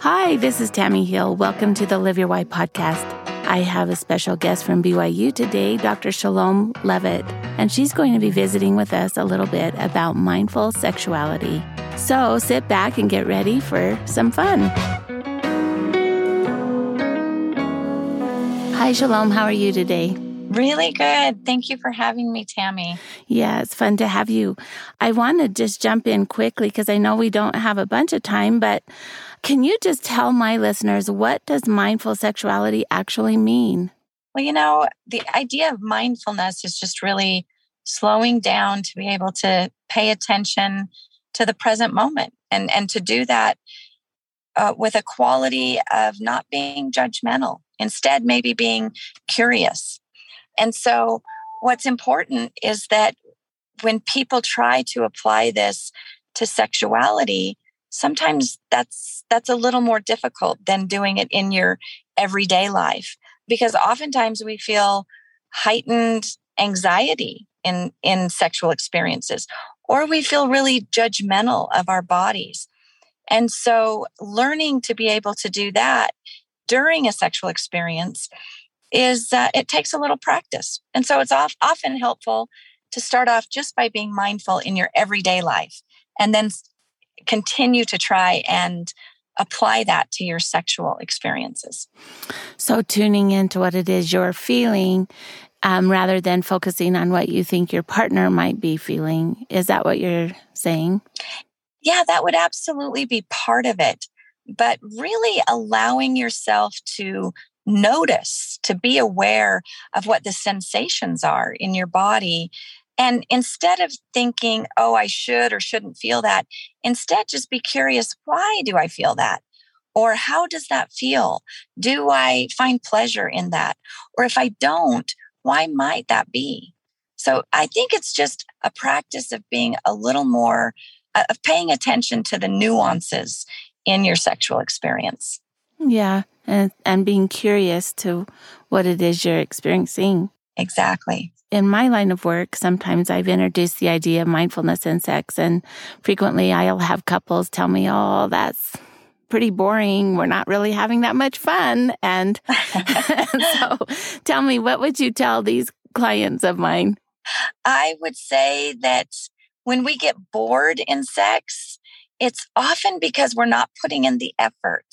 Hi, this is Tammy Hill. Welcome to the Live Your Why podcast. I have a special guest from BYU today, Dr. Chelom Leavitt, and she's going to be visiting with us a little bit about mindful sexuality. So sit back and get ready for some fun. Hi, Chelom. How are you today? Really good. Thank you for having me, Tammy. Yeah, it's fun to have you. I want to just jump in quickly because I know we don't have a bunch of time, but can you just tell my listeners what does mindful sexuality actually mean? Well, you know, the idea of mindfulness is just really slowing down to be able to pay attention to the present moment and and to do that uh, with a quality of not being judgmental instead maybe being curious and so, what's important is that when people try to apply this to sexuality, sometimes that's that's a little more difficult than doing it in your everyday life because oftentimes we feel heightened anxiety in in sexual experiences or we feel really judgmental of our bodies. And so learning to be able to do that during a sexual experience is uh, it takes a little practice. And so it's off, often helpful to start off just by being mindful in your everyday life and then continue to try and apply that to your sexual experiences. So, tuning into what it is you're feeling um, rather than focusing on what you think your partner might be feeling. Is that what you're saying? Yeah, that would absolutely be part of it. But really allowing yourself to notice, to be aware of what the sensations are in your body. And instead of thinking, oh, I should or shouldn't feel that, instead just be curious, why do I feel that? Or how does that feel? Do I find pleasure in that? Or if I don't, why might that be? So I think it's just a practice of being a little more, uh, of paying attention to the nuances in your sexual experience. Yeah and, and being curious to what it is you're experiencing. Exactly. In my line of work, sometimes I've introduced the idea of mindfulness in sex, and frequently I'll have couples tell me, Oh, that's pretty boring. We're not really having that much fun. And so tell me, what would you tell these clients of mine? I would say that when we get bored in sex, it's often because we're not putting in the effort.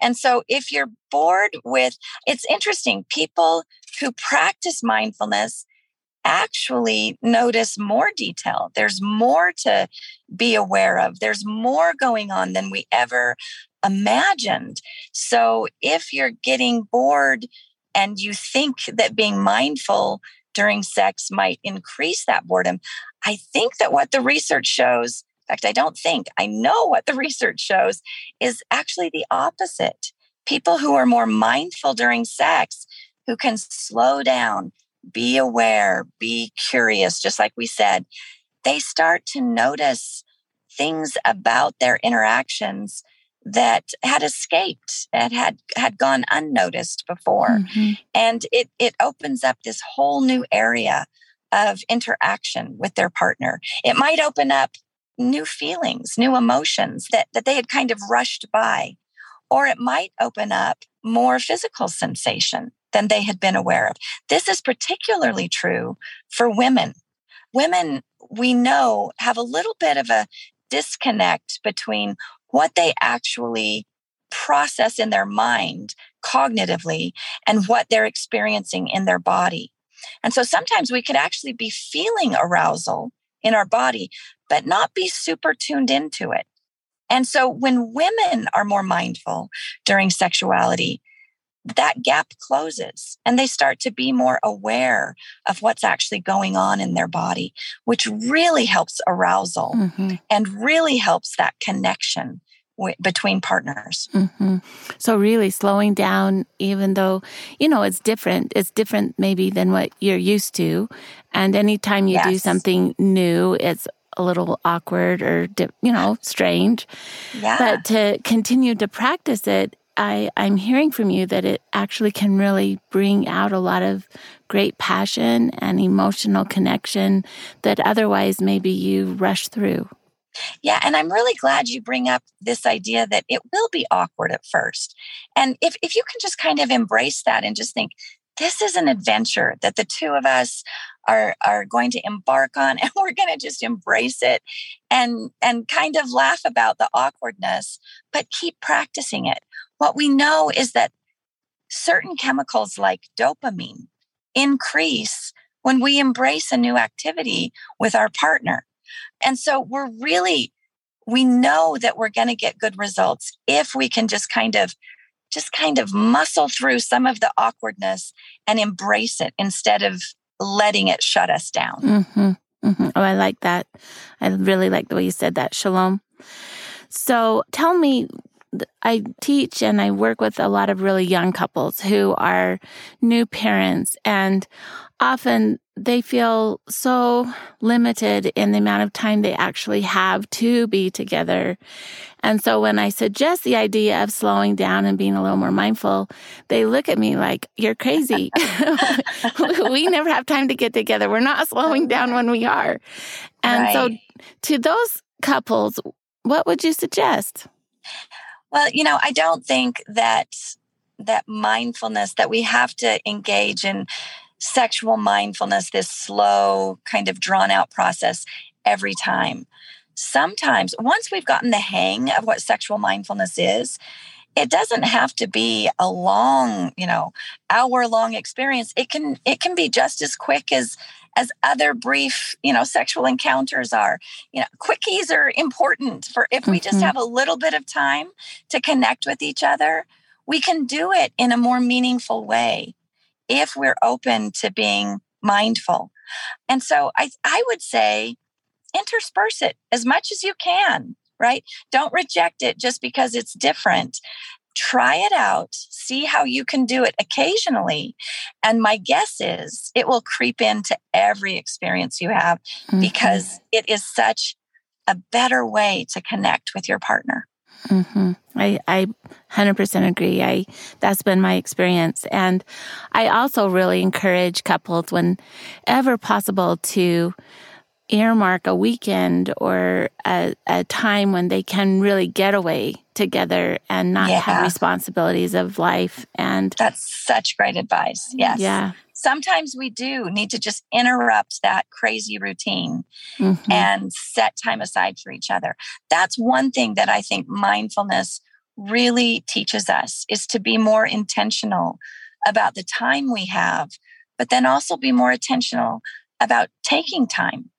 And so if you're bored with, it's interesting, people who practice mindfulness actually notice more detail. There's more to be aware of. There's more going on than we ever imagined. So if you're getting bored and you think that being mindful during sex might increase that boredom, I think that what the research shows in fact, I don't think, I know what the research shows is actually the opposite. People who are more mindful during sex, who can slow down, be aware, be curious, just like we said, they start to notice things about their interactions that had escaped and had had gone unnoticed before mm-hmm. and it it opens up this whole new area of interaction with their partner it might open up new feelings, new emotions that, that they had kind of rushed by. Or it might open up more physical sensation than they had been aware of. This is particularly true for women. Women, we know, have a little bit of a disconnect between what they actually process in their mind cognitively and what they're experiencing in their body. And so sometimes we could actually be feeling arousal in our body, but not be super tuned into it. And so when women are more mindful during sexuality, that gap closes and they start to be more aware of what's actually going on in their body, which really helps arousal mm-hmm. and really helps that connection between partners. Mm-hmm. So, really slowing down, even though, you know, it's different. It's different maybe than what you're used to. And anytime you yes. do something new, it's a little awkward or, you know, strange. Yeah. But to continue to practice it, I, I'm hearing from you that it actually can really bring out a lot of great passion and emotional connection that otherwise maybe you rush through. Yeah, and I'm really glad you bring up this idea that it will be awkward at first. And if, if you can just kind of embrace that and just think, this is an adventure that the two of us are are going to embark on and we're going to just embrace it and and kind of laugh about the awkwardness but keep practicing it. What we know is that certain chemicals like dopamine increase when we embrace a new activity with our partner. And so we're really we know that we're going to get good results if we can just kind of just kind of muscle through some of the awkwardness and embrace it instead of letting it shut us down. Mm-hmm. Mm-hmm. Oh, I like that. I really like the way you said that. Chelom. So tell me, I teach and I work with a lot of really young couples who are new parents, and often they feel so limited in the amount of time they actually have to be together. And so when I suggest the idea of slowing down and being a little more mindful, they look at me like, you're crazy. we never have time to get together. We're not slowing down when we are. And right. so to those couples, what would you suggest? Well, you know, I don't think that that mindfulness that we have to engage in sexual mindfulness, this slow, kind of drawn out process every time. Sometimes, once we've gotten the hang of what sexual mindfulness is, it doesn't have to be a long, you know, hour long experience. It can it can be just as quick as as other brief, you know, sexual encounters are. You know, quickies are important for if we just mm-hmm. have a little bit of time to connect with each other, we can do it in a more meaningful way if we're open to being mindful. And so I, I would say intersperse it as much as you can, right? Don't reject it just because it's different. Try it out, see how you can do it occasionally. And my guess is it will creep into every experience you have mm-hmm. because it is such a better way to connect with your partner. Mm-hmm. I, I 100% agree. I that's been my experience, and I also really encourage couples, whenever possible, to earmark a weekend or a, a time when they can really get away together and not yeah. have responsibilities of life. And that's such great advice. Yes. Yeah sometimes we do need to just interrupt that crazy routine mm-hmm. and set time aside for each other. That's one thing that I think mindfulness really teaches us is to be more intentional about the time we have, but then also be more intentional about taking time.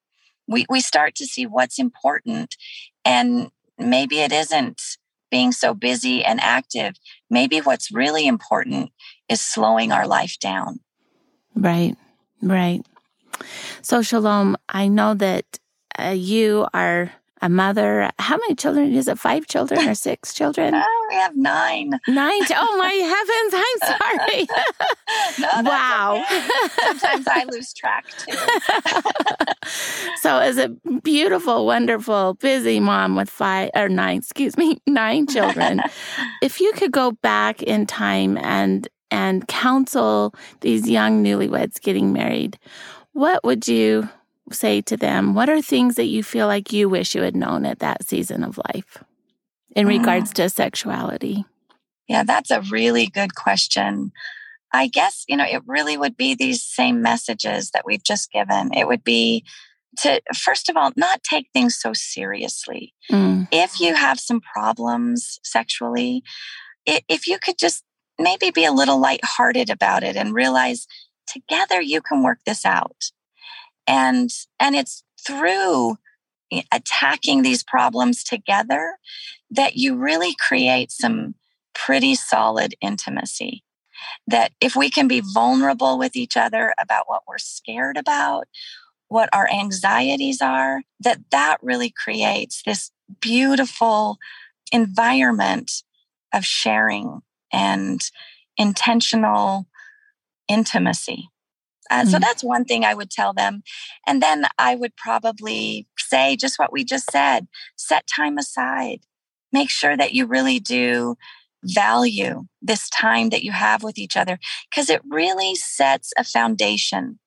We, we start to see what's important and maybe it isn't being so busy and active. Maybe what's really important is slowing our life down. Right, right. So, Chelom, I know that uh, you are a mother. How many children? Is it five children or six children? Oh, we have nine. Nine. Oh my heavens! I'm sorry. no, wow. Okay. Sometimes I lose track too. so, as a beautiful, wonderful, busy mom with five or nine, excuse me, nine children, if you could go back in time and and counsel these young newlyweds getting married, what would you say to them? What are things that you feel like you wish you had known at that season of life in mm. regards to sexuality? Yeah, that's a really good question. I guess, you know, it really would be these same messages that we've just given. It would be to, first of all, not take things so seriously. Mm. If you have some problems sexually, if you could just maybe be a little lighthearted about it and realize together you can work this out. And, and it's through attacking these problems together that you really create some pretty solid intimacy. That if we can be vulnerable with each other about what we're scared about, what our anxieties are, that that really creates this beautiful environment of sharing and intentional intimacy. Uh, mm-hmm. So that's one thing I would tell them. And then I would probably say just what we just said set time aside. Make sure that you really do value this time that you have with each other because it really sets a foundation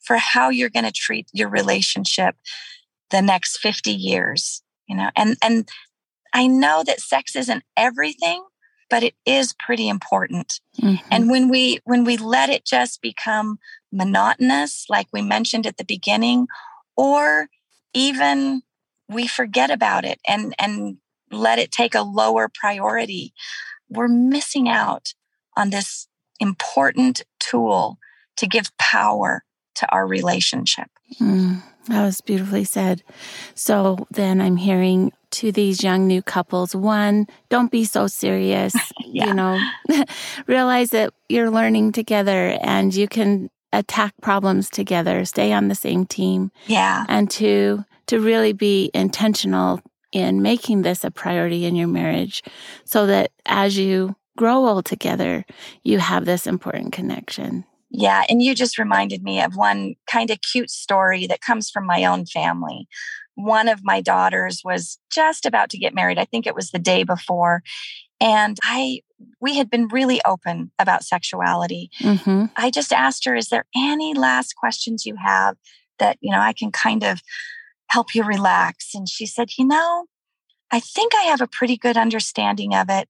for how you're going to treat your relationship the next 50 years you know, and, and I know that sex isn't everything, but it is pretty important. Mm-hmm. And when we, when we let it just become monotonous, like we mentioned at the beginning, or even we forget about it and, and let it take a lower priority, we're missing out on this important tool to give power to our relationship. Mm, that was beautifully said. So then I'm hearing to these young new couples one, don't be so serious. yeah. You know, realize that you're learning together and you can attack problems together, stay on the same team. Yeah. And to to really be intentional in making this a priority in your marriage so that as you grow old together, you have this important connection. Yeah. And you just reminded me of one kind of cute story that comes from my own family. One of my daughters was just about to get married. I think it was the day before. And I, we had been really open about sexuality. Mm-hmm. I just asked her, is there any last questions you have that, you know, I can kind of help you relax? And she said, you know, I think I have a pretty good understanding of it.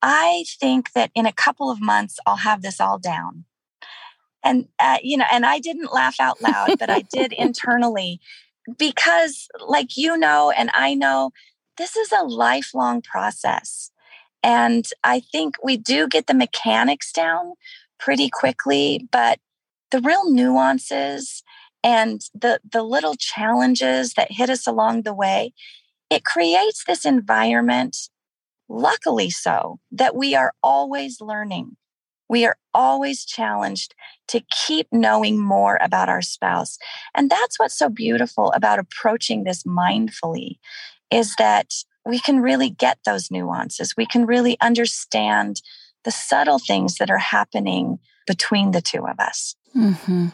I think that in a couple of months, I'll have this all down. And, uh, you know, and I didn't laugh out loud, but I did internally because, like you know, and I know, this is a lifelong process. And I think we do get the mechanics down pretty quickly, but the real nuances and the, the little challenges that hit us along the way, it creates this environment luckily so, that we are always learning. We are always challenged to keep knowing more about our spouse. And that's what's so beautiful about approaching this mindfully is that we can really get those nuances. We can really understand the subtle things that are happening between the two of us. Mm-hmm.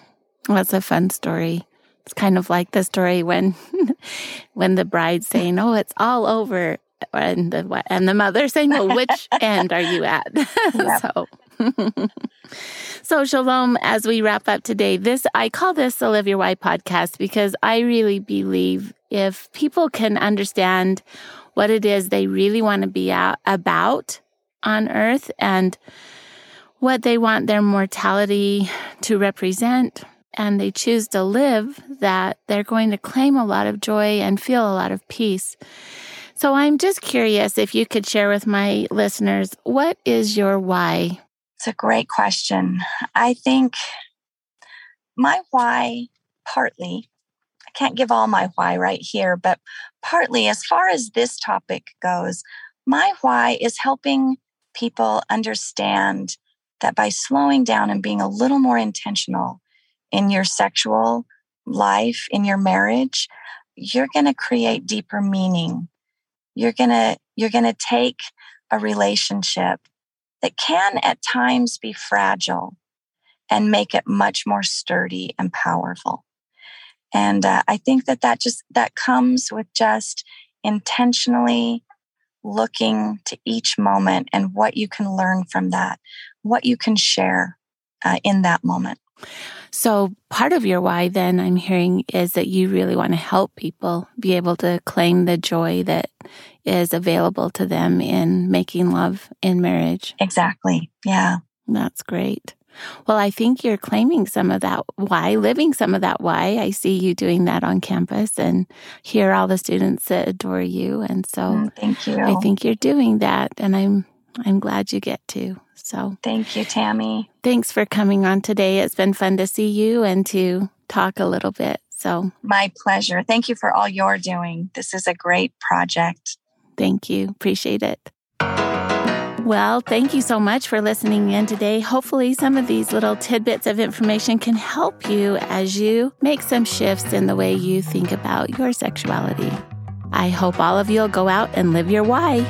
That's a fun story. It's kind of like the story when when the bride's saying, "Oh, it's all over," and the and the mother saying, "Well, which end are you at?" so. So chelom as we wrap up today this i call this the live your why podcast because i really believe if people can understand what it is they really want to be out, about on earth and what they want their mortality to represent and they choose to live that they're going to claim a lot of joy and feel a lot of peace so I'm just curious if you could share with my listeners what is your why? It's a great question. I think my why, partly, I can't give all my why right here, but partly, as far as this topic goes, my why is helping people understand that by slowing down and being a little more intentional in your sexual life, in your marriage, you're going to create deeper meaning you're going to you're going to take a relationship that can at times be fragile and make it much more sturdy and powerful. And uh, i think that that just that comes with just intentionally looking to each moment and what you can learn from that what you can share uh, in that moment. So part of your why then I'm hearing is that you really want to help people be able to claim the joy that is available to them in making love in marriage. Exactly. Yeah. That's great. Well, I think you're claiming some of that why, living some of that why. I see you doing that on campus and hear all the students that adore you. And so mm, thank you. I think you're doing that and I'm I'm glad you get to. So thank you, Tammy. Thanks for coming on today. It's been fun to see you and to talk a little bit. So my pleasure. Thank you for all you're doing. This is a great project. Thank you. Appreciate it. Well, thank you so much for listening in today. Hopefully, some of these little tidbits of information can help you as you make some shifts in the way you think about your sexuality. I hope all of you will go out and live your why.